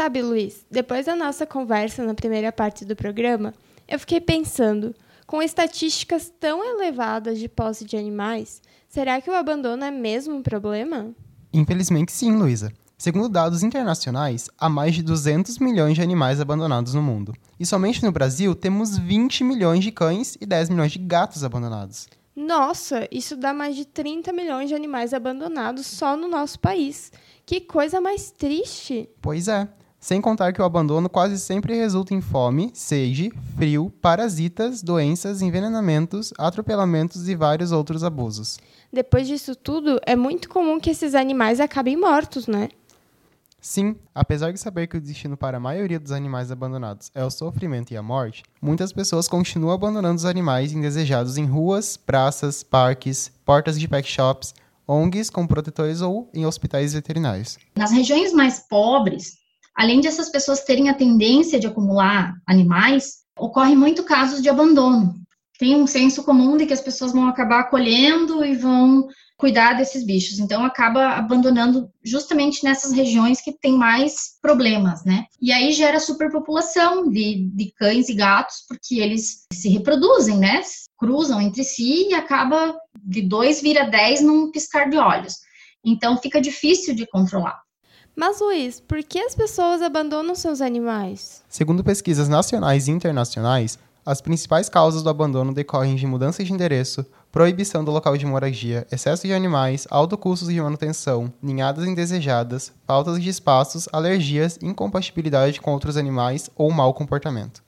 Sabe, Luiz, depois da nossa conversa na primeira parte do programa, eu fiquei pensando, com estatísticas tão elevadas de posse de animais, será que o abandono é mesmo um problema? Infelizmente sim, Luísa. Segundo dados internacionais, há mais de 200 milhões de animais abandonados no mundo. E somente no Brasil temos 20 milhões de cães e 10 milhões de gatos abandonados. Nossa, isso dá mais de 30 milhões de animais abandonados só no nosso país. Que coisa mais triste! Pois é. Sem contar que o abandono quase sempre resulta em fome, sede, frio, parasitas, doenças, envenenamentos, atropelamentos e vários outros abusos. Depois disso tudo, é muito comum que esses animais acabem mortos, né? Sim, apesar de saber que o destino para a maioria dos animais abandonados é o sofrimento e a morte, muitas pessoas continuam abandonando os animais indesejados em ruas, praças, parques, portas de pet shops, ONGs com protetores ou em hospitais veterinários. Nas regiões mais pobres, além de essas pessoas terem a tendência de acumular animais, ocorre muito casos de abandono. Tem um senso comum de que as pessoas vão acabar acolhendo e vão cuidar desses bichos. Então acaba abandonando justamente nessas regiões que tem mais problemas, né? E aí gera superpopulação de, de cães e gatos, porque eles se reproduzem, né? Cruzam entre si e acaba de dois vira dez num piscar de olhos. Então fica difícil de controlar. Mas, Luiz, por que as pessoas abandonam seus animais? Segundo pesquisas nacionais e internacionais, as principais causas do abandono decorrem de mudanças de endereço, proibição do local de moradia, excesso de animais, alto custos de manutenção, ninhadas indesejadas, faltas de espaços, alergias, incompatibilidade com outros animais ou mau comportamento.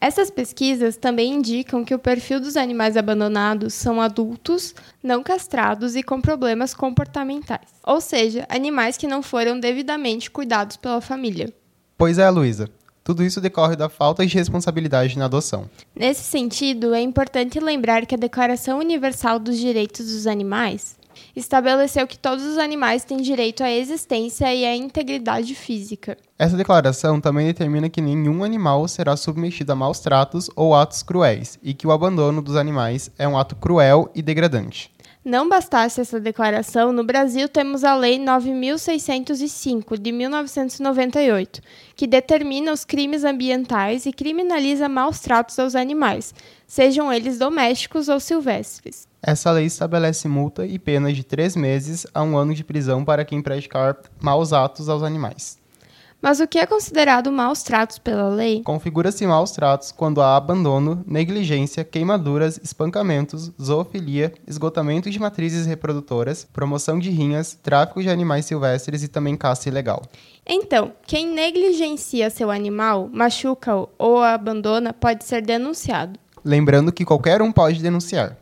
Essas pesquisas também indicam que o perfil dos animais abandonados são adultos, não castrados e com problemas comportamentais, ou seja, animais que não foram devidamente cuidados pela família. Pois é, Luísa. Tudo isso decorre da falta de responsabilidade na adoção. Nesse sentido, é importante lembrar que a Declaração Universal dos Direitos dos Animais estabeleceu que todos os animais têm direito à existência e à integridade física. Essa declaração também determina que nenhum animal será submetido a maus tratos ou atos cruéis e que o abandono dos animais é um ato cruel e degradante. Não bastasse essa declaração, no Brasil temos a Lei 9605 de 1998, que determina os crimes ambientais e criminaliza maus tratos aos animais, sejam eles domésticos ou silvestres. Essa lei estabelece multa e penas de três meses a um ano de prisão para quem praticar maus atos aos animais. Mas o que é considerado maus tratos pela lei? Configura-se maus tratos quando há abandono, negligência, queimaduras, espancamentos, zoofilia, esgotamento de matrizes reprodutoras, promoção de rinhas, tráfico de animais silvestres e também caça ilegal. Então, quem negligencia seu animal, machuca-o ou abandona pode ser denunciado. Lembrando que qualquer um pode denunciar.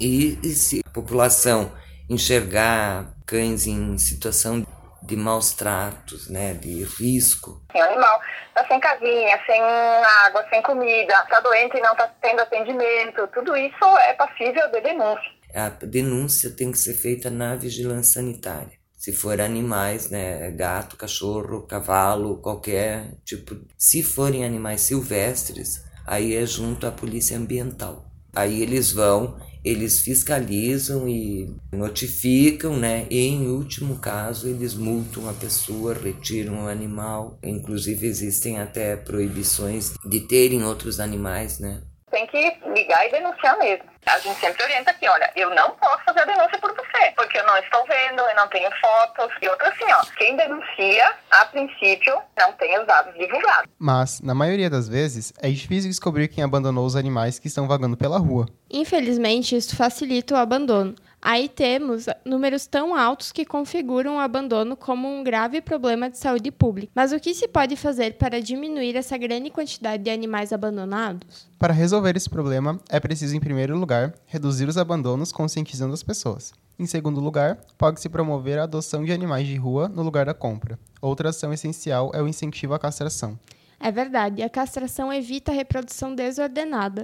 E, e se a população enxergar cães em situação de maus tratos, né, de risco. O animal está sem casinha, sem água, sem comida, está doente e não está tendo atendimento, tudo isso é passível de denúncia. A denúncia tem que ser feita na vigilância sanitária. Se for animais, né, gato, cachorro, cavalo, qualquer tipo. Se forem animais silvestres, aí é junto à polícia ambiental. Aí eles vão eles fiscalizam e notificam, né? E em último caso, eles multam a pessoa, retiram o animal. Inclusive existem até proibições de terem outros animais, né? Tem que ligar e denunciar mesmo. A gente sempre orienta aqui, olha, eu não posso fazer a denúncia por você, porque eu não estou vendo, eu não tenho fotos. E outra assim, ó, quem denuncia, a princípio, não tem os dados divulgados. Mas, na maioria das vezes, é difícil descobrir quem abandonou os animais que estão vagando pela rua. Infelizmente, isso facilita o abandono. Aí temos números tão altos que configuram o abandono como um grave problema de saúde pública. Mas o que se pode fazer para diminuir essa grande quantidade de animais abandonados? Para resolver esse problema, é preciso, em primeiro lugar, reduzir os abandonos conscientizando as pessoas. Em segundo lugar, pode-se promover a adoção de animais de rua no lugar da compra. Outra ação essencial é o incentivo à castração. É verdade, a castração evita a reprodução desordenada.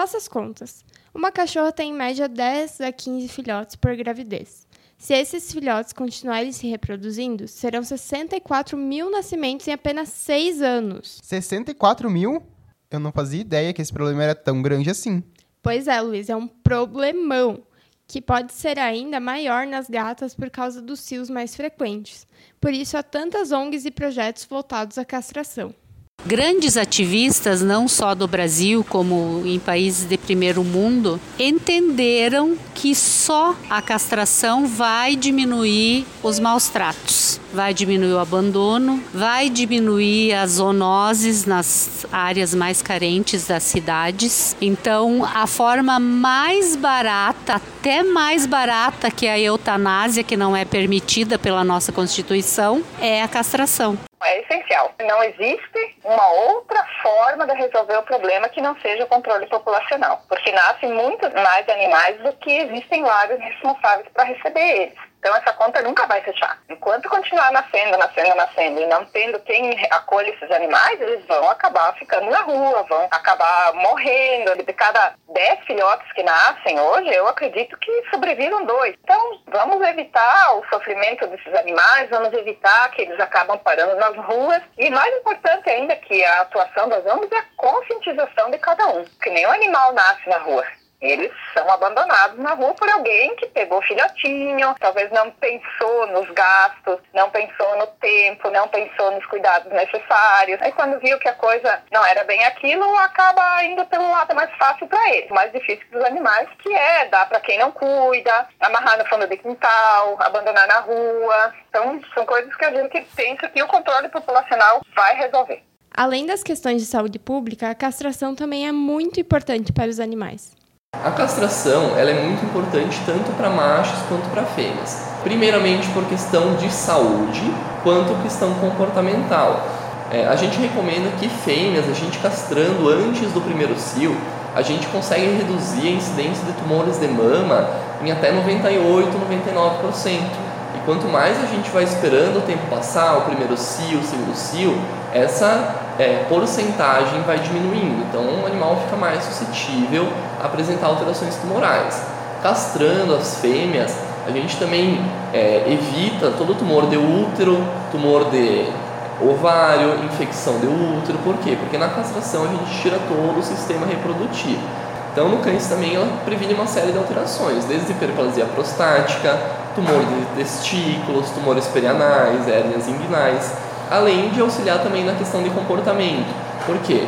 Faça as contas. Uma cachorra tem em média 10 a 15 filhotes por gravidez. Se esses filhotes continuarem se reproduzindo, serão 64 mil nascimentos em apenas 6 anos. 64 mil? Eu não fazia ideia que esse problema era tão grande assim. Pois é, Luiz, é um problemão que pode ser ainda maior nas gatas por causa dos cios mais frequentes. Por isso há tantas ONGs e projetos voltados à castração. Grandes ativistas, não só do Brasil, como em países de primeiro mundo, entenderam que só a castração vai diminuir os maus tratos, vai diminuir o abandono, vai diminuir as zoonoses nas áreas mais carentes das cidades. Então, a forma mais barata, até mais barata que a eutanásia, que não é permitida pela nossa Constituição, é a castração. É essencial. Não existe uma outra forma de resolver o problema que não seja o controle populacional, porque nascem muitos mais animais do que existem lares responsáveis para receber eles. Então essa conta nunca vai fechar. Enquanto continuar nascendo, nascendo, nascendo e não tendo quem acolhe esses animais, eles vão acabar ficando na rua, vão acabar morrendo. De cada 10 filhotes que nascem hoje, eu acredito que sobrevivam dois. Então vamos evitar o sofrimento desses animais, vamos evitar que eles acabam parando nas ruas. E mais importante ainda que a atuação das ONGs é a conscientização de cada um. Que nenhum animal nasce na rua eles são abandonados na rua por alguém que pegou filhotinho, talvez não pensou nos gastos, não pensou no tempo, não pensou nos cuidados necessários. Aí quando viu que a coisa não era bem aquilo, acaba indo pelo lado mais fácil para ele, mais difícil dos animais, que é dar para quem não cuida, amarrar no fundo de quintal, abandonar na rua. Então são coisas que a gente pensa que o controle populacional vai resolver. Além das questões de saúde pública, a castração também é muito importante para os animais. A castração ela é muito importante tanto para machos quanto para fêmeas. Primeiramente por questão de saúde, quanto questão comportamental. É, a gente recomenda que fêmeas, a gente castrando antes do primeiro cio, a gente consegue reduzir a incidência de tumores de mama em até 98, 99%. Quanto mais a gente vai esperando o tempo passar, o primeiro cio, o segundo cio, essa é, porcentagem vai diminuindo. Então o animal fica mais suscetível a apresentar alterações tumorais. Castrando as fêmeas, a gente também é, evita todo tumor de útero, tumor de ovário, infecção de útero. Por quê? Porque na castração a gente tira todo o sistema reprodutivo. Então, no cães também ela previne uma série de alterações, desde hiperplasia prostática, tumor de testículos, tumores perianais, hérnias inguinais além de auxiliar também na questão de comportamento. Por quê?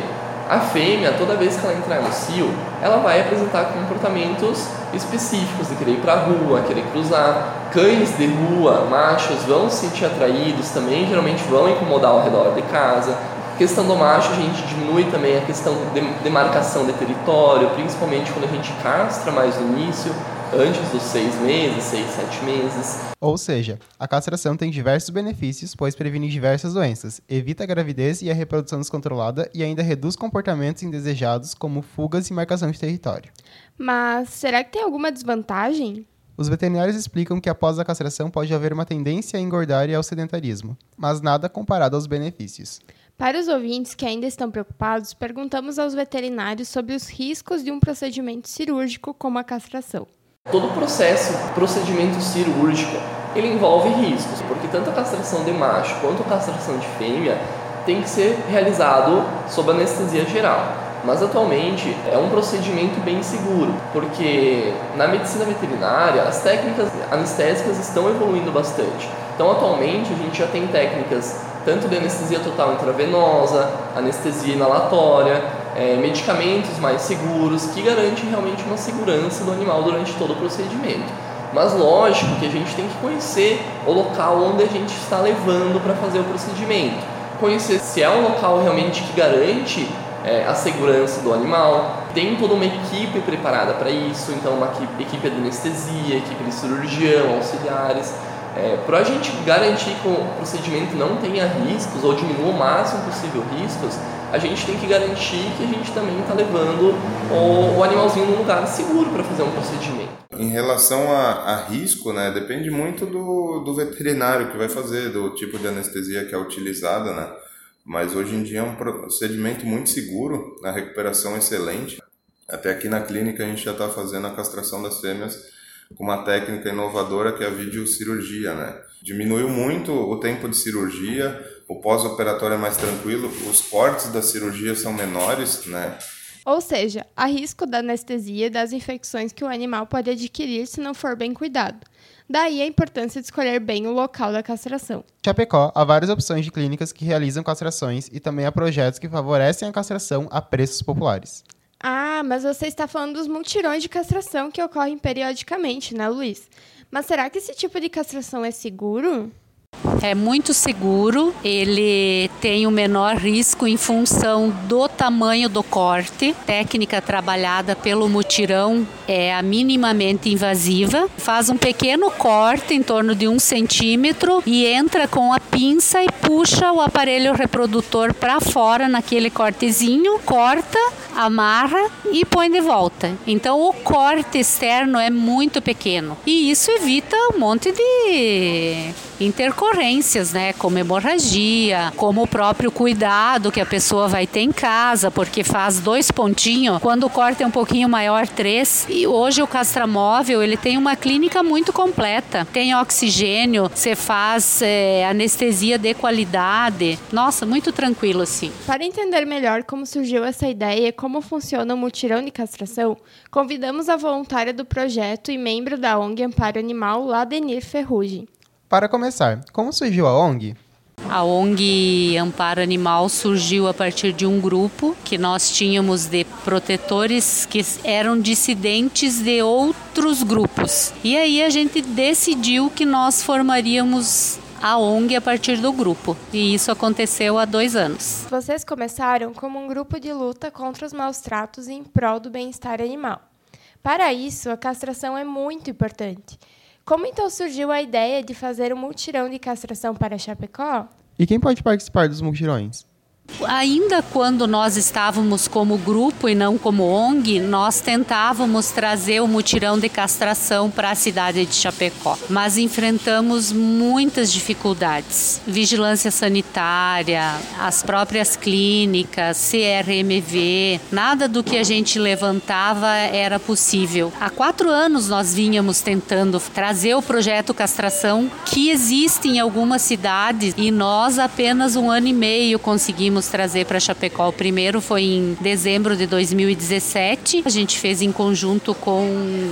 A fêmea, toda vez que ela entrar no cio, ela vai apresentar comportamentos específicos de querer ir para a rua, querer cruzar. Cães de rua, machos, vão se sentir atraídos também, geralmente vão incomodar ao redor de casa. A questão do macho, a gente diminui também a questão de demarcação de território, principalmente quando a gente castra mais no início, antes dos seis meses, seis, sete meses. Ou seja, a castração tem diversos benefícios, pois previne diversas doenças, evita a gravidez e a reprodução descontrolada e ainda reduz comportamentos indesejados, como fugas e marcação de território. Mas será que tem alguma desvantagem? Os veterinários explicam que após a castração pode haver uma tendência a engordar e ao sedentarismo, mas nada comparado aos benefícios. Para os ouvintes que ainda estão preocupados, perguntamos aos veterinários sobre os riscos de um procedimento cirúrgico como a castração. Todo processo, procedimento cirúrgico, ele envolve riscos, porque tanto a castração de macho quanto a castração de fêmea tem que ser realizado sob anestesia geral. Mas atualmente é um procedimento bem seguro, porque na medicina veterinária as técnicas anestésicas estão evoluindo bastante. Então atualmente a gente já tem técnicas tanto de anestesia total intravenosa, anestesia inalatória, é, medicamentos mais seguros, que garante realmente uma segurança do animal durante todo o procedimento. Mas lógico que a gente tem que conhecer o local onde a gente está levando para fazer o procedimento. Conhecer se é um local realmente que garante é, a segurança do animal. Tem toda uma equipe preparada para isso, então uma equipe de anestesia, equipe de cirurgião, auxiliares. É, para a gente garantir que o procedimento não tenha riscos ou diminua o máximo possível riscos, a gente tem que garantir que a gente também está levando o, o, animalzinho num lugar seguro para fazer um procedimento. Em relação a, a, risco, né, depende muito do, do veterinário que vai fazer, do tipo de anestesia que é utilizada, né? Mas hoje em dia é um procedimento muito seguro, a recuperação excelente. Até aqui na clínica a gente já está fazendo a castração das fêmeas com uma técnica inovadora que é a videocirurgia, né? Diminuiu muito o tempo de cirurgia, o pós-operatório é mais tranquilo, os cortes da cirurgia são menores, né? ou seja, há risco da anestesia e das infecções que o animal pode adquirir se não for bem cuidado. Daí a importância de escolher bem o local da castração. Chapecó, há várias opções de clínicas que realizam castrações e também há projetos que favorecem a castração a preços populares. Ah, mas você está falando dos multirões de castração que ocorrem periodicamente, né, Luiz? Mas será que esse tipo de castração é seguro? É muito seguro, ele tem o menor risco em função do tamanho do corte. Técnica trabalhada pelo mutirão é a minimamente invasiva. Faz um pequeno corte em torno de um centímetro e entra com a pinça e puxa o aparelho reprodutor para fora naquele cortezinho, corta, amarra e põe de volta. Então o corte externo é muito pequeno e isso evita um monte de intercorrências, né, como hemorragia, como o próprio cuidado que a pessoa vai ter em casa, porque faz dois pontinhos, quando o corte é um pouquinho maior, três. E hoje o castramóvel ele tem uma clínica muito completa, tem oxigênio, você faz é, anestesia de qualidade. Nossa, muito tranquilo assim. Para entender melhor como surgiu essa ideia e como funciona o mutirão de castração, convidamos a voluntária do projeto e membro da ONG Amparo Animal, Ladenir Ferrugem. Para começar, como surgiu a ONG? A ONG Amparo Animal surgiu a partir de um grupo que nós tínhamos de protetores que eram dissidentes de outros grupos. E aí a gente decidiu que nós formaríamos a ONG a partir do grupo. E isso aconteceu há dois anos. Vocês começaram como um grupo de luta contra os maus tratos em prol do bem-estar animal. Para isso, a castração é muito importante. Como então surgiu a ideia de fazer um multirão de castração para Chapecó? E quem pode participar dos multirões? Ainda quando nós estávamos como grupo e não como ONG, nós tentávamos trazer o mutirão de castração para a cidade de Chapecó, mas enfrentamos muitas dificuldades. Vigilância sanitária, as próprias clínicas, CRMV, nada do que a gente levantava era possível. Há quatro anos nós vínhamos tentando trazer o projeto castração que existe em algumas cidades e nós apenas um ano e meio conseguimos trazer para Chapecó. O primeiro foi em dezembro de 2017. A gente fez em conjunto com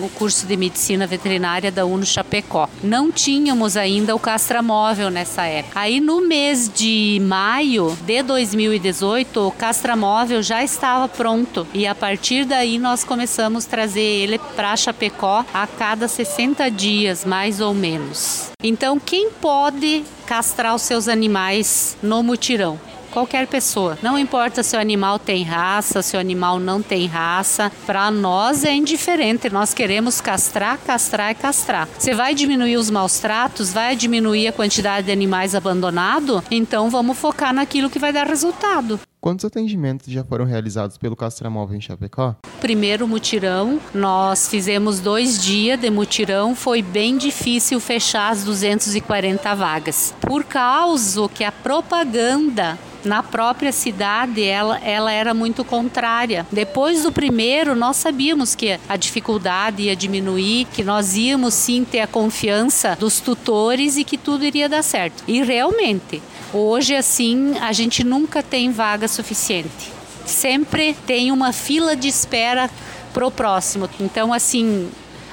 o curso de medicina veterinária da UNO Chapecó. Não tínhamos ainda o castramóvel nessa época. Aí no mês de maio de 2018, o castramóvel já estava pronto e a partir daí nós começamos a trazer ele para Chapecó a cada 60 dias, mais ou menos. Então, quem pode castrar os seus animais no mutirão? Qualquer pessoa. Não importa se o animal tem raça, se o animal não tem raça, para nós é indiferente. Nós queremos castrar, castrar e castrar. Você vai diminuir os maus tratos, vai diminuir a quantidade de animais abandonados, então vamos focar naquilo que vai dar resultado. Quantos atendimentos já foram realizados pelo Castramóvel em Chapecó? Primeiro mutirão, nós fizemos dois dias de mutirão, foi bem difícil fechar as 240 vagas, por causa que a propaganda na própria cidade ela, ela era muito contrária. Depois do primeiro, nós sabíamos que a dificuldade ia diminuir, que nós íamos sim ter a confiança dos tutores e que tudo iria dar certo. E realmente, hoje assim, a gente nunca tem vaga suficiente. Sempre tem uma fila de espera pro próximo. Então, assim,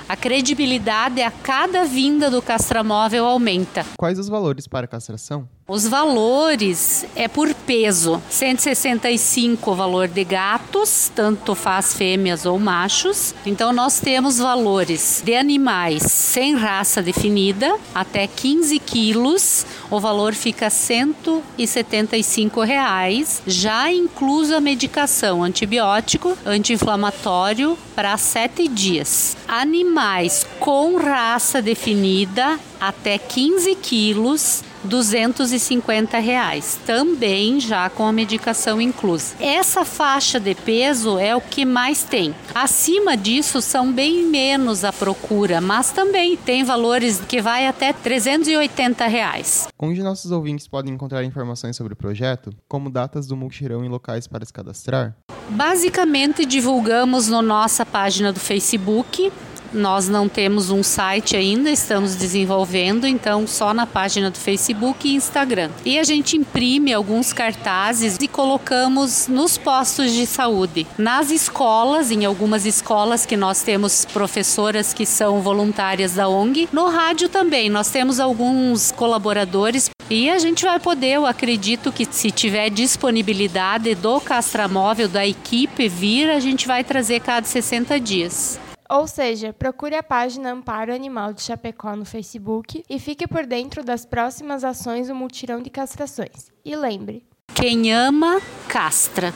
a credibilidade a cada vinda do castramóvel aumenta. Quais os valores para castração? Os valores é por peso. 165 o valor de gatos, tanto faz fêmeas ou machos. Então nós temos valores de animais sem raça definida até 15 quilos. O valor fica 175 reais, já incluso a medicação antibiótico, anti-inflamatório para 7 dias. Animais com raça definida até 15 quilos 250 reais, também já com a medicação inclusa. Essa faixa de peso é o que mais tem. Acima disso são bem menos a procura, mas também tem valores que vai até 380 reais. Onde nossos ouvintes podem encontrar informações sobre o projeto, como datas do multirão e locais para se cadastrar? Basicamente divulgamos na no nossa página do Facebook Nós não temos um site ainda, estamos desenvolvendo, então só na página do Facebook e Instagram. E a gente imprime alguns cartazes e colocamos nos postos de saúde, nas escolas, em algumas escolas que nós temos professoras que são voluntárias da ONG. No rádio também, nós temos alguns colaboradores e a gente vai poder, eu acredito que se tiver disponibilidade do castramóvel da equipe vir, a gente vai trazer cada 60 dias. Ou seja, procure a página Amparo Animal de Chapecó no Facebook e fique por dentro das próximas ações do multirão de castrações. E lembre: quem ama, castra.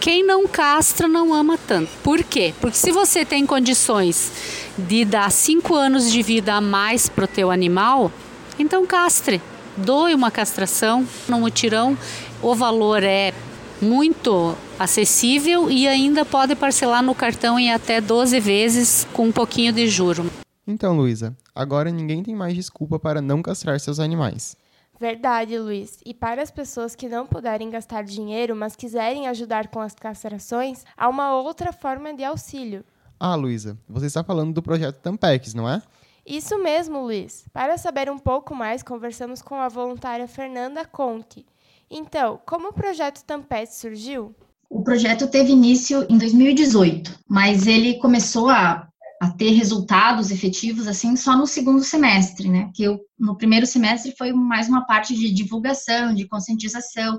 Quem não castra não ama tanto. Por quê? Porque se você tem condições de dar cinco anos de vida a mais para o teu animal, então castre. Doe uma castração no mutirão. O valor é muito acessível e ainda pode parcelar no cartão em até 12 vezes com um pouquinho de juro. Então, Luísa, agora ninguém tem mais desculpa para não castrar seus animais. Verdade, Luiz. E para as pessoas que não puderem gastar dinheiro, mas quiserem ajudar com as castrações, há uma outra forma de auxílio. Ah, Luísa, você está falando do projeto Tampex, não é? Isso mesmo, Luiz. Para saber um pouco mais, conversamos com a voluntária Fernanda Conte. Então, como o projeto Tampete surgiu? O projeto teve início em 2018, mas ele começou a, a ter resultados efetivos assim só no segundo semestre, né? Que eu, no primeiro semestre foi mais uma parte de divulgação, de conscientização.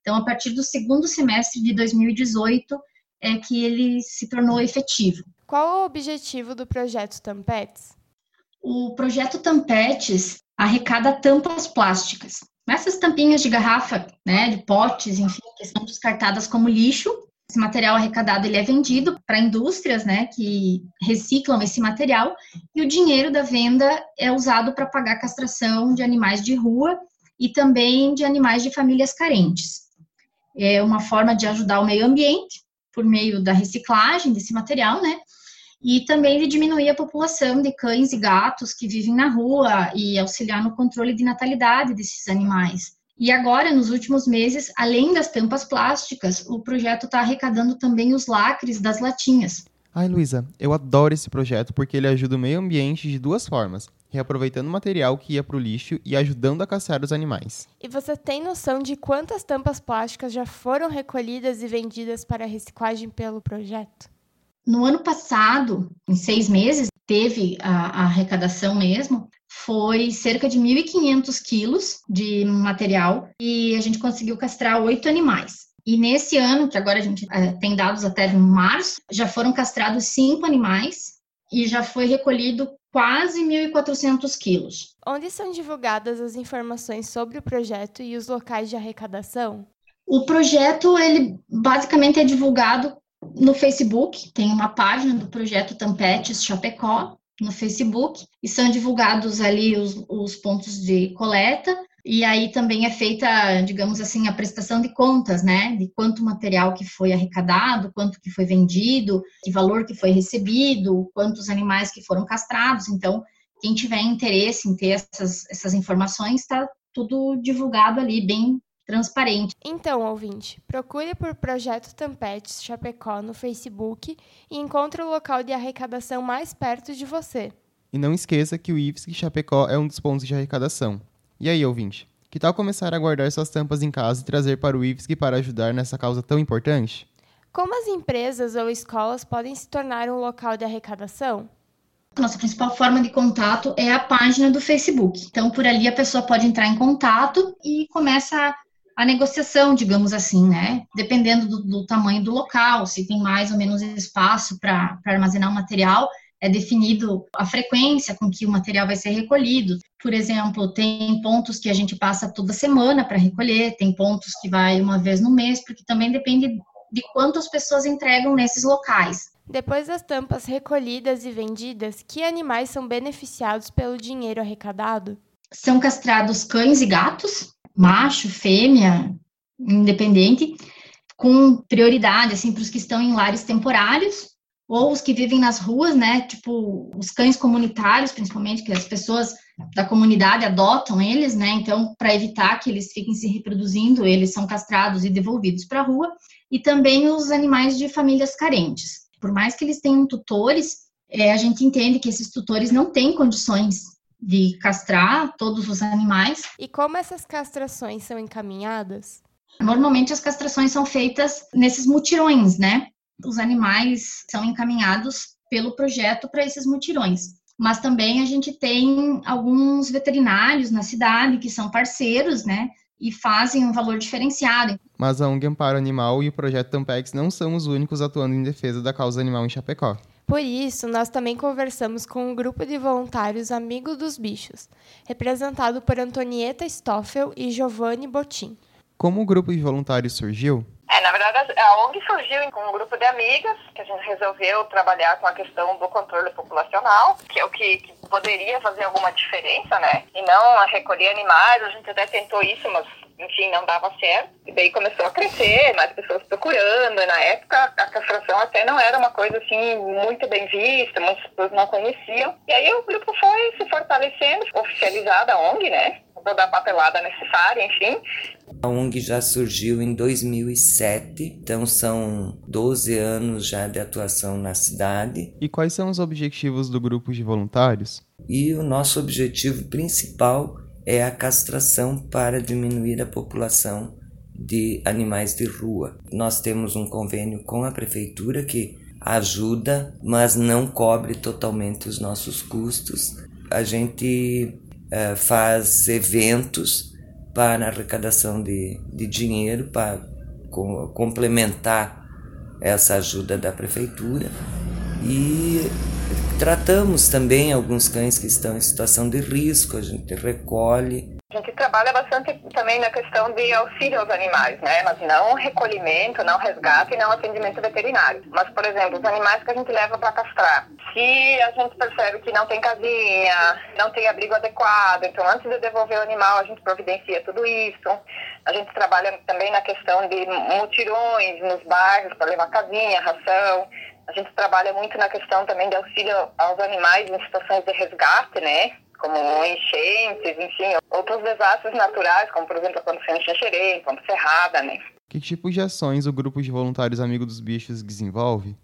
Então, a partir do segundo semestre de 2018 é que ele se tornou efetivo. Qual o objetivo do projeto Tampetes? O projeto Tampetes arrecada tampas plásticas essas tampinhas de garrafa, né, de potes, enfim, que são descartadas como lixo. Esse material arrecadado ele é vendido para indústrias, né, que reciclam esse material e o dinheiro da venda é usado para pagar castração de animais de rua e também de animais de famílias carentes. É uma forma de ajudar o meio ambiente por meio da reciclagem desse material, né? E também de diminuir a população de cães e gatos que vivem na rua e auxiliar no controle de natalidade desses animais. E agora, nos últimos meses, além das tampas plásticas, o projeto está arrecadando também os lacres das latinhas. Ai, Luísa, eu adoro esse projeto porque ele ajuda o meio ambiente de duas formas: reaproveitando material que ia para o lixo e ajudando a caçar os animais. E você tem noção de quantas tampas plásticas já foram recolhidas e vendidas para reciclagem pelo projeto? No ano passado, em seis meses, teve a, a arrecadação mesmo, foi cerca de 1.500 quilos de material e a gente conseguiu castrar oito animais. E nesse ano, que agora a gente é, tem dados até março, já foram castrados cinco animais e já foi recolhido quase 1.400 quilos. Onde são divulgadas as informações sobre o projeto e os locais de arrecadação? O projeto, ele basicamente é divulgado no Facebook, tem uma página do projeto Tampetes Chapecó no Facebook, e são divulgados ali os, os pontos de coleta, e aí também é feita, digamos assim, a prestação de contas, né? De quanto material que foi arrecadado, quanto que foi vendido, que valor que foi recebido, quantos animais que foram castrados. Então, quem tiver interesse em ter essas, essas informações, está tudo divulgado ali, bem transparente. Então, ouvinte, procure por Projeto Tampetes Chapecó no Facebook e encontre o local de arrecadação mais perto de você. E não esqueça que o IFSC Chapecó é um dos pontos de arrecadação. E aí, ouvinte? Que tal começar a guardar suas tampas em casa e trazer para o IFSC para ajudar nessa causa tão importante? Como as empresas ou escolas podem se tornar um local de arrecadação? Nossa principal forma de contato é a página do Facebook. Então, por ali a pessoa pode entrar em contato e começa a negociação, digamos assim, né? Dependendo do, do tamanho do local, se tem mais ou menos espaço para armazenar o material, é definido a frequência com que o material vai ser recolhido. Por exemplo, tem pontos que a gente passa toda semana para recolher, tem pontos que vai uma vez no mês, porque também depende de quantas pessoas entregam nesses locais. Depois das tampas recolhidas e vendidas, que animais são beneficiados pelo dinheiro arrecadado? São castrados cães e gatos, macho, fêmea, independente, com prioridade, assim, para os que estão em lares temporários, ou os que vivem nas ruas, né, tipo, os cães comunitários, principalmente, que as pessoas da comunidade adotam eles, né, então, para evitar que eles fiquem se reproduzindo, eles são castrados e devolvidos para a rua, e também os animais de famílias carentes. Por mais que eles tenham tutores, é, a gente entende que esses tutores não têm condições de castrar todos os animais. E como essas castrações são encaminhadas? Normalmente as castrações são feitas nesses mutirões, né? Os animais são encaminhados pelo projeto para esses mutirões. Mas também a gente tem alguns veterinários na cidade que são parceiros, né? E fazem um valor diferenciado. Mas a ONG Amparo Animal e o projeto Tampex não são os únicos atuando em defesa da causa animal em Chapecó. Por isso, nós também conversamos com um grupo de voluntários Amigos dos Bichos, representado por Antonieta Stoffel e Giovanni Botin. Como o grupo de voluntários surgiu? É, na verdade, a ONG surgiu com um grupo de amigas, que a gente resolveu trabalhar com a questão do controle populacional, que é o que, que poderia fazer alguma diferença, né? E não a recolher animais, a gente até tentou isso, mas enfim, não dava certo. E daí começou a crescer, mais pessoas procurando. E na época, a castração até não era uma coisa assim muito bem vista, muitas pessoas não conheciam. E aí o grupo foi se fortalecendo, oficializada a ONG, né? Toda a papelada necessária, enfim. A ONG já surgiu em 2007, então são 12 anos já de atuação na cidade. E quais são os objetivos do grupo de voluntários? E o nosso objetivo principal é a castração para diminuir a população de animais de rua. Nós temos um convênio com a prefeitura que ajuda, mas não cobre totalmente os nossos custos. A gente uh, faz eventos para arrecadação de, de dinheiro para com, complementar essa ajuda da prefeitura e Tratamos também alguns cães que estão em situação de risco, a gente recolhe. A gente trabalha bastante também na questão de auxílio aos animais, né? Mas não recolhimento, não resgate e não atendimento veterinário. Mas, por exemplo, os animais que a gente leva para castrar. Se a gente percebe que não tem casinha, não tem abrigo adequado, então antes de devolver o animal, a gente providencia tudo isso. A gente trabalha também na questão de mutirões nos bairros para levar casinha, ração. A gente trabalha muito na questão também de auxílio aos animais em situações de resgate, né? Como enchentes, enfim, outros desastres naturais, como por exemplo quando foi enxerém, como cerrada, né? Que tipo de ações o grupo de voluntários Amigos dos Bichos desenvolve?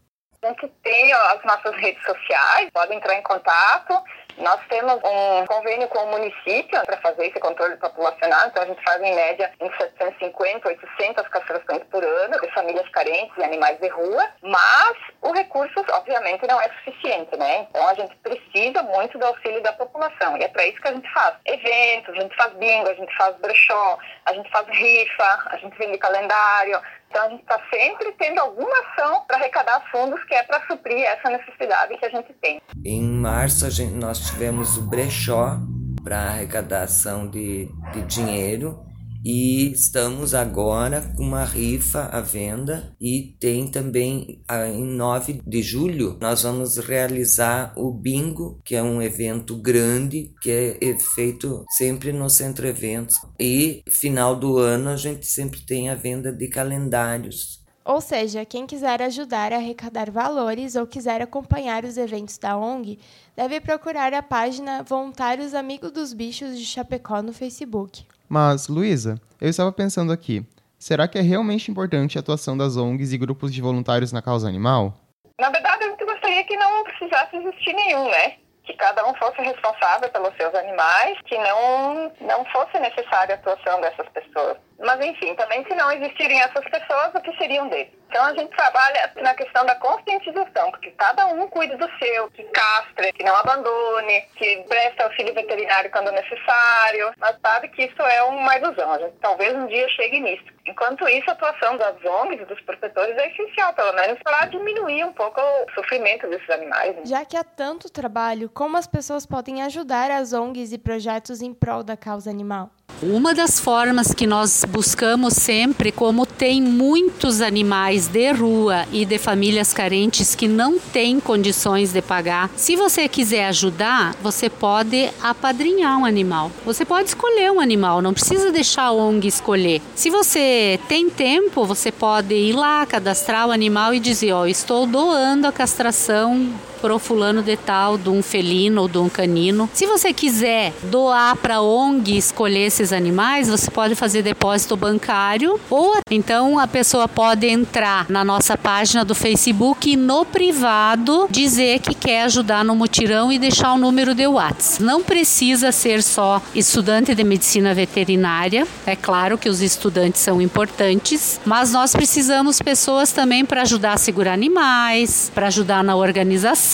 A gente tem as nossas redes sociais, podem entrar em contato nós temos um convênio com o município para fazer esse controle populacional, então a gente faz em média em 750, 800 castrações por ano de famílias carentes e animais de rua, mas o recurso, obviamente, não é suficiente, né? Então a gente precisa muito do auxílio da população e é para isso que a gente faz eventos, a gente faz bingo, a gente faz brechó, a gente faz rifa, a gente vende calendário, então, a gente está sempre tendo alguma ação para arrecadar fundos que é para suprir essa necessidade que a gente tem. Em março, gente, nós tivemos o brechó para arrecadação de, de dinheiro e estamos agora com uma rifa à venda e tem também em 9 de julho nós vamos realizar o bingo, que é um evento grande que é feito sempre no centro eventos e final do ano a gente sempre tem a venda de calendários. Ou seja, quem quiser ajudar a arrecadar valores ou quiser acompanhar os eventos da ONG, deve procurar a página Voluntários Amigos dos Bichos de Chapecó no Facebook. Mas, Luísa, eu estava pensando aqui, será que é realmente importante a atuação das ONGs e grupos de voluntários na causa animal? Na verdade, gente gostaria que não precisasse existir nenhum, né? que cada um fosse responsável pelos seus animais, que não, não fosse necessária a atuação dessas pessoas. Mas, enfim, também se não existirem essas pessoas, o que seriam deles? Então, a gente trabalha na questão da conscientização, porque cada um cuida do seu, que castre, que não abandone, que preste auxílio veterinário quando necessário, mas sabe que isso é uma ilusão. A gente talvez um dia chegue nisso. Enquanto isso, a atuação das ONGs e dos protetores é essencial, pelo menos para diminuir um pouco o sofrimento desses animais. Né? Já que há tanto trabalho, como as pessoas podem ajudar as ONGs e projetos em prol da causa animal? Uma das formas que nós buscamos sempre, como tem muitos animais de rua e de famílias carentes que não têm condições de pagar, se você quiser ajudar, você pode apadrinhar um animal. Você pode escolher um animal, não precisa deixar a ONG escolher. Se você tem tempo, você pode ir lá cadastrar o animal e dizer: Ó, oh, estou doando a castração pro fulano de tal, de um felino ou de um canino. Se você quiser doar para ONG escolher esses animais, você pode fazer depósito bancário ou então a pessoa pode entrar na nossa página do Facebook e no privado dizer que quer ajudar no mutirão e deixar o número de WhatsApp. Não precisa ser só estudante de medicina veterinária, é claro que os estudantes são importantes, mas nós precisamos pessoas também para ajudar a segurar animais, para ajudar na organização,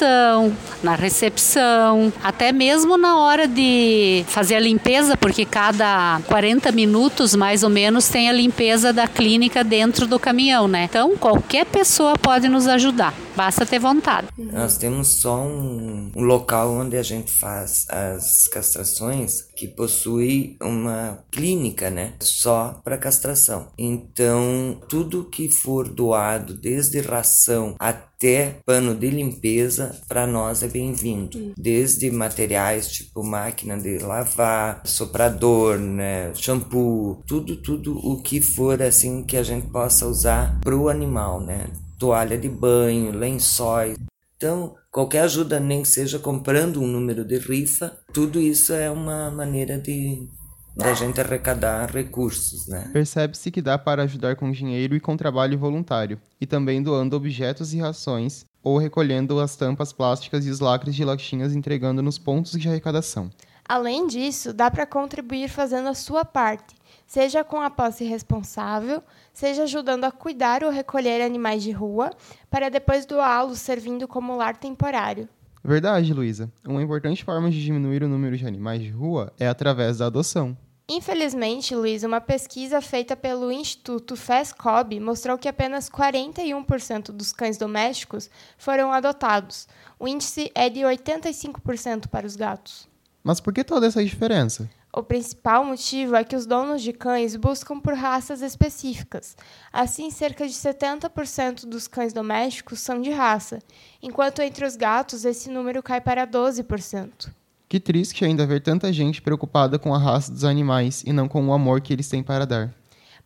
na recepção, até mesmo na hora de fazer a limpeza, porque cada 40 minutos mais ou menos tem a limpeza da clínica dentro do caminhão, né? Então qualquer pessoa pode nos ajudar. Basta ter vontade. Nós temos só um, um, local onde a gente faz as castrações que possui uma clínica, né? Só para castração. Então, tudo que for doado, desde ração até pano de limpeza, para nós é bem-vindo. Desde materiais tipo máquina de lavar, soprador, né? Shampoo, tudo, tudo o que for assim que a gente possa usar pro animal, né? Toalha de banho, lençóis. Então, qualquer ajuda, nem que seja comprando um número de rifa, tudo isso é uma maneira de da gente arrecadar recursos, né? Percebe-se que dá para ajudar com dinheiro e com trabalho voluntário, e também doando objetos e rações, ou recolhendo as tampas plásticas e os lacres de latinhas entregando nos pontos de arrecadação. Além disso, dá para contribuir fazendo a sua parte, seja com a posse responsável, seja ajudando a cuidar ou recolher animais de rua, para depois doá-los servindo como lar temporário. Verdade, Luísa. Uma importante forma de diminuir o número de animais de rua é através da adoção. Infelizmente, Luísa, uma pesquisa feita pelo Instituto FESCOB mostrou que apenas 41% dos cães domésticos foram adotados. O índice é de 85% para os gatos. Mas por que toda essa diferença? O principal motivo é que os donos de cães buscam por raças específicas. Assim, cerca de 70% dos cães domésticos são de raça, enquanto entre os gatos esse número cai para 12%. Que triste ainda ver tanta gente preocupada com a raça dos animais e não com o amor que eles têm para dar.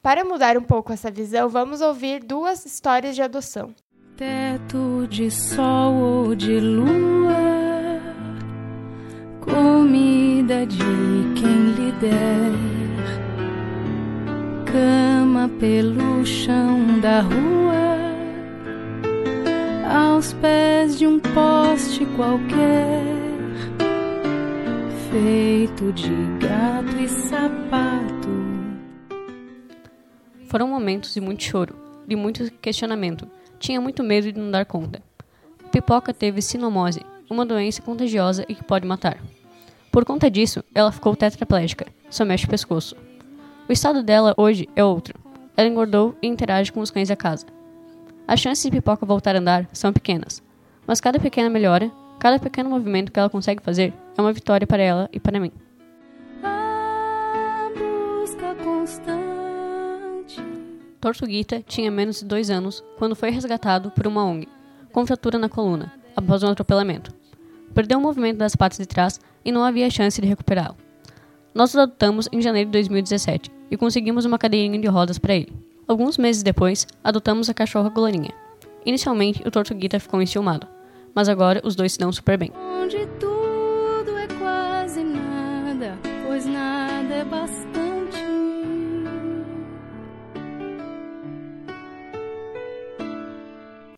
Para mudar um pouco essa visão, vamos ouvir duas histórias de adoção. Teto de sol ou de lua comida de quem lhe der, cama pelo chão da rua, aos pés de um poste qualquer, feito de gato e sapato. Foram momentos de muito choro, de muito questionamento. Tinha muito medo de não dar conta. Pipoca teve sinomose, uma doença contagiosa e que pode matar. Por conta disso, ela ficou tetraplégica, só mexe o pescoço. O estado dela hoje é outro. Ela engordou e interage com os cães da casa. As chances de Pipoca voltar a andar são pequenas, mas cada pequena melhora, cada pequeno movimento que ela consegue fazer é uma vitória para ela e para mim. A busca constante. Tortuguita tinha menos de dois anos quando foi resgatado por uma ONG, com fratura na coluna, após um atropelamento. Perdeu o movimento das patas de trás e não havia chance de recuperá-lo. Nós o adotamos em janeiro de 2017 e conseguimos uma cadeirinha de rodas para ele. Alguns meses depois, adotamos a cachorra Glorinha. Inicialmente, o Tortuguita ficou enciumado, mas agora os dois se dão super bem.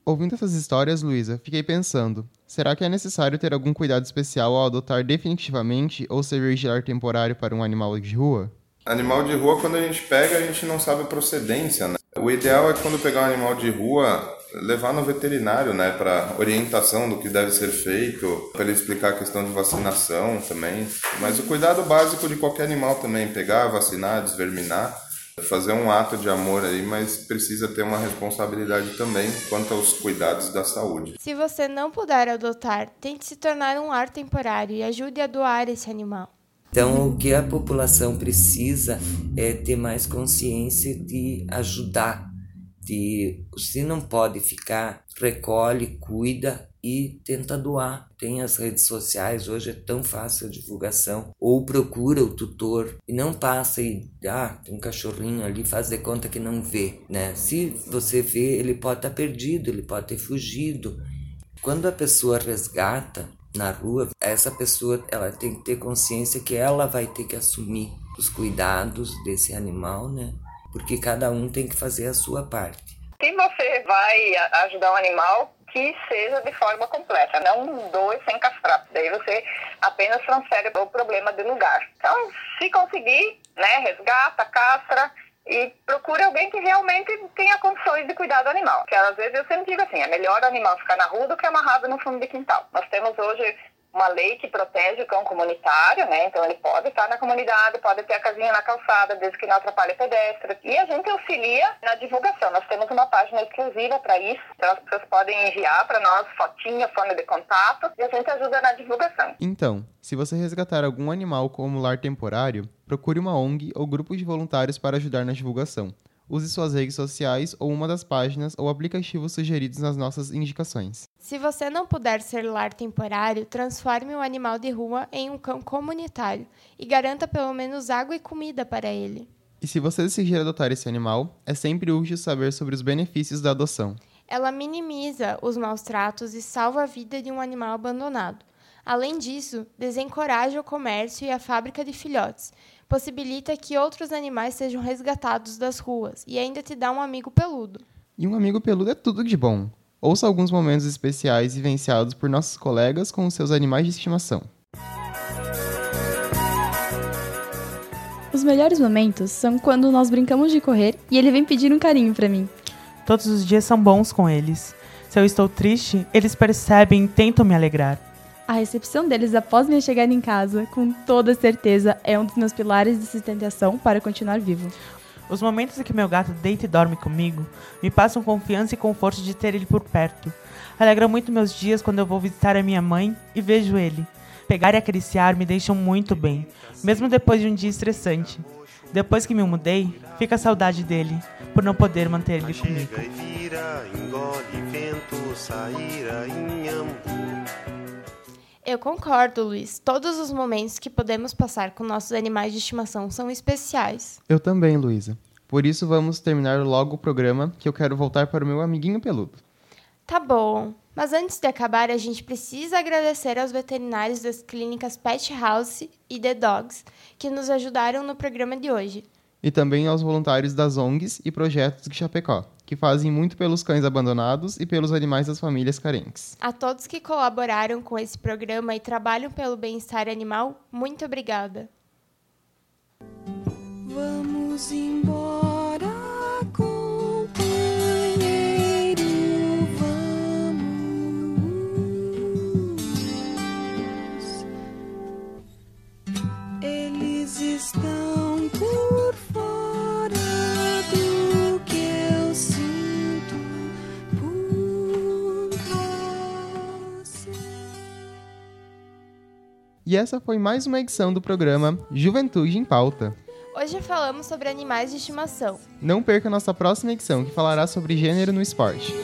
Ouvindo essas histórias, Luísa, fiquei pensando: será que é necessário ter algum cuidado especial ao adotar definitivamente ou servir de lar temporário para um animal de rua? Animal de rua, quando a gente pega, a gente não sabe a procedência, né? O ideal é quando pegar um animal de rua, levar no veterinário, né, para orientação do que deve ser feito, para ele explicar a questão de vacinação também. Mas o cuidado básico de qualquer animal também, pegar, vacinar, desverminar fazer um ato de amor aí, mas precisa ter uma responsabilidade também quanto aos cuidados da saúde. Se você não puder adotar, tente se tornar um lar temporário e ajude a doar esse animal. Então, o que a população precisa é ter mais consciência de ajudar, de se não pode ficar, recolhe, cuida e tenta doar. Tem as redes sociais, hoje é tão fácil a divulgação. Ou procura o tutor e não passa e ah, tem um cachorrinho ali, faz de conta que não vê, né? Se você vê, ele pode estar tá perdido, ele pode ter fugido. Quando a pessoa resgata na rua, essa pessoa ela tem que ter consciência que ela vai ter que assumir os cuidados desse animal, né? Porque cada um tem que fazer a sua parte. Se você vai ajudar um animal, que seja de forma completa, não dois sem castrar. Daí você apenas transfere o problema de lugar. Então, se conseguir, né, resgata, castra e procure alguém que realmente tenha condições de cuidar do animal. Porque às vezes eu sempre digo assim, é melhor o animal ficar na rua do que amarrado no fundo de quintal. Nós temos hoje uma lei que protege o cão comunitário, né? Então ele pode estar na comunidade, pode ter a casinha na calçada, desde que não atrapalhe pedestre. E a gente auxilia na divulgação. Nós temos uma página exclusiva para isso. Então as pessoas podem enviar para nós fotinha, fone de contato e a gente ajuda na divulgação. Então, se você resgatar algum animal como lar temporário, procure uma ONG ou grupo de voluntários para ajudar na divulgação. Use suas redes sociais ou uma das páginas ou aplicativos sugeridos nas nossas indicações. Se você não puder ser lar temporário, transforme o animal de rua em um cão comunitário e garanta pelo menos água e comida para ele. E se você decidir adotar esse animal, é sempre útil saber sobre os benefícios da adoção. Ela minimiza os maus tratos e salva a vida de um animal abandonado. Além disso, desencoraja o comércio e a fábrica de filhotes, possibilita que outros animais sejam resgatados das ruas e ainda te dá um amigo peludo. E um amigo peludo é tudo de bom. Ouça alguns momentos especiais vivenciados por nossos colegas com os seus animais de estimação. Os melhores momentos são quando nós brincamos de correr e ele vem pedir um carinho para mim. Todos os dias são bons com eles. Se eu estou triste, eles percebem e tentam me alegrar. A recepção deles após minha chegada em casa, com toda certeza, é um dos meus pilares de sustentação para continuar vivo. Os momentos em que meu gato deita e dorme comigo me passam confiança e conforto de ter ele por perto. Alegra muito meus dias quando eu vou visitar a minha mãe e vejo ele. Pegar e acariciar me deixam muito bem, mesmo depois de um dia estressante. Depois que me mudei, fica a saudade dele, por não poder manter ele comigo. Eu concordo, Luiz. Todos os momentos que podemos passar com nossos animais de estimação são especiais. Eu também, Luísa. Por isso vamos terminar logo o programa, que eu quero voltar para o meu amiguinho peludo. Tá bom. Mas antes de acabar, a gente precisa agradecer aos veterinários das clínicas Pet House e The Dogs que nos ajudaram no programa de hoje. E também aos voluntários das ONGs e projetos de Chapecó, que fazem muito pelos cães abandonados e pelos animais das famílias carentes. A todos que colaboraram com esse programa e trabalham pelo bem-estar animal, muito obrigada. Vamos embora, companheiro, vamos. Eles estão E essa foi mais uma edição do programa Juventude em Pauta. Hoje falamos sobre animais de estimação. Não perca nossa próxima edição, que falará sobre gênero no esporte.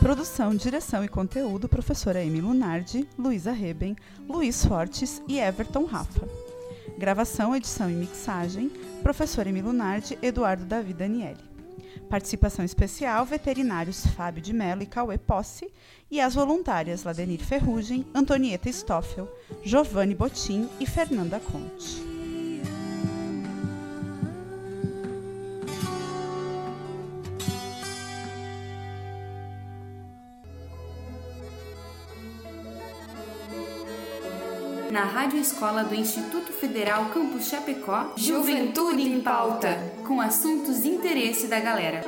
Produção, direção e conteúdo, professora Amy Lunardi, Luísa Reben, Luiz Fortes e Everton Rafa. Gravação, edição e mixagem, professora Amy Lunardi, Eduardo Davi Daniele. Participação especial, veterinários Fábio de Mello e Cauê Posse e as voluntárias Ladenir Ferrugem, Antonieta Stoffel, Giovanni Botim e Fernanda Conte. Na Rádio Escola do Instituto Federal Campus Chapecó, Juventude em Pauta, com assuntos de interesse da galera.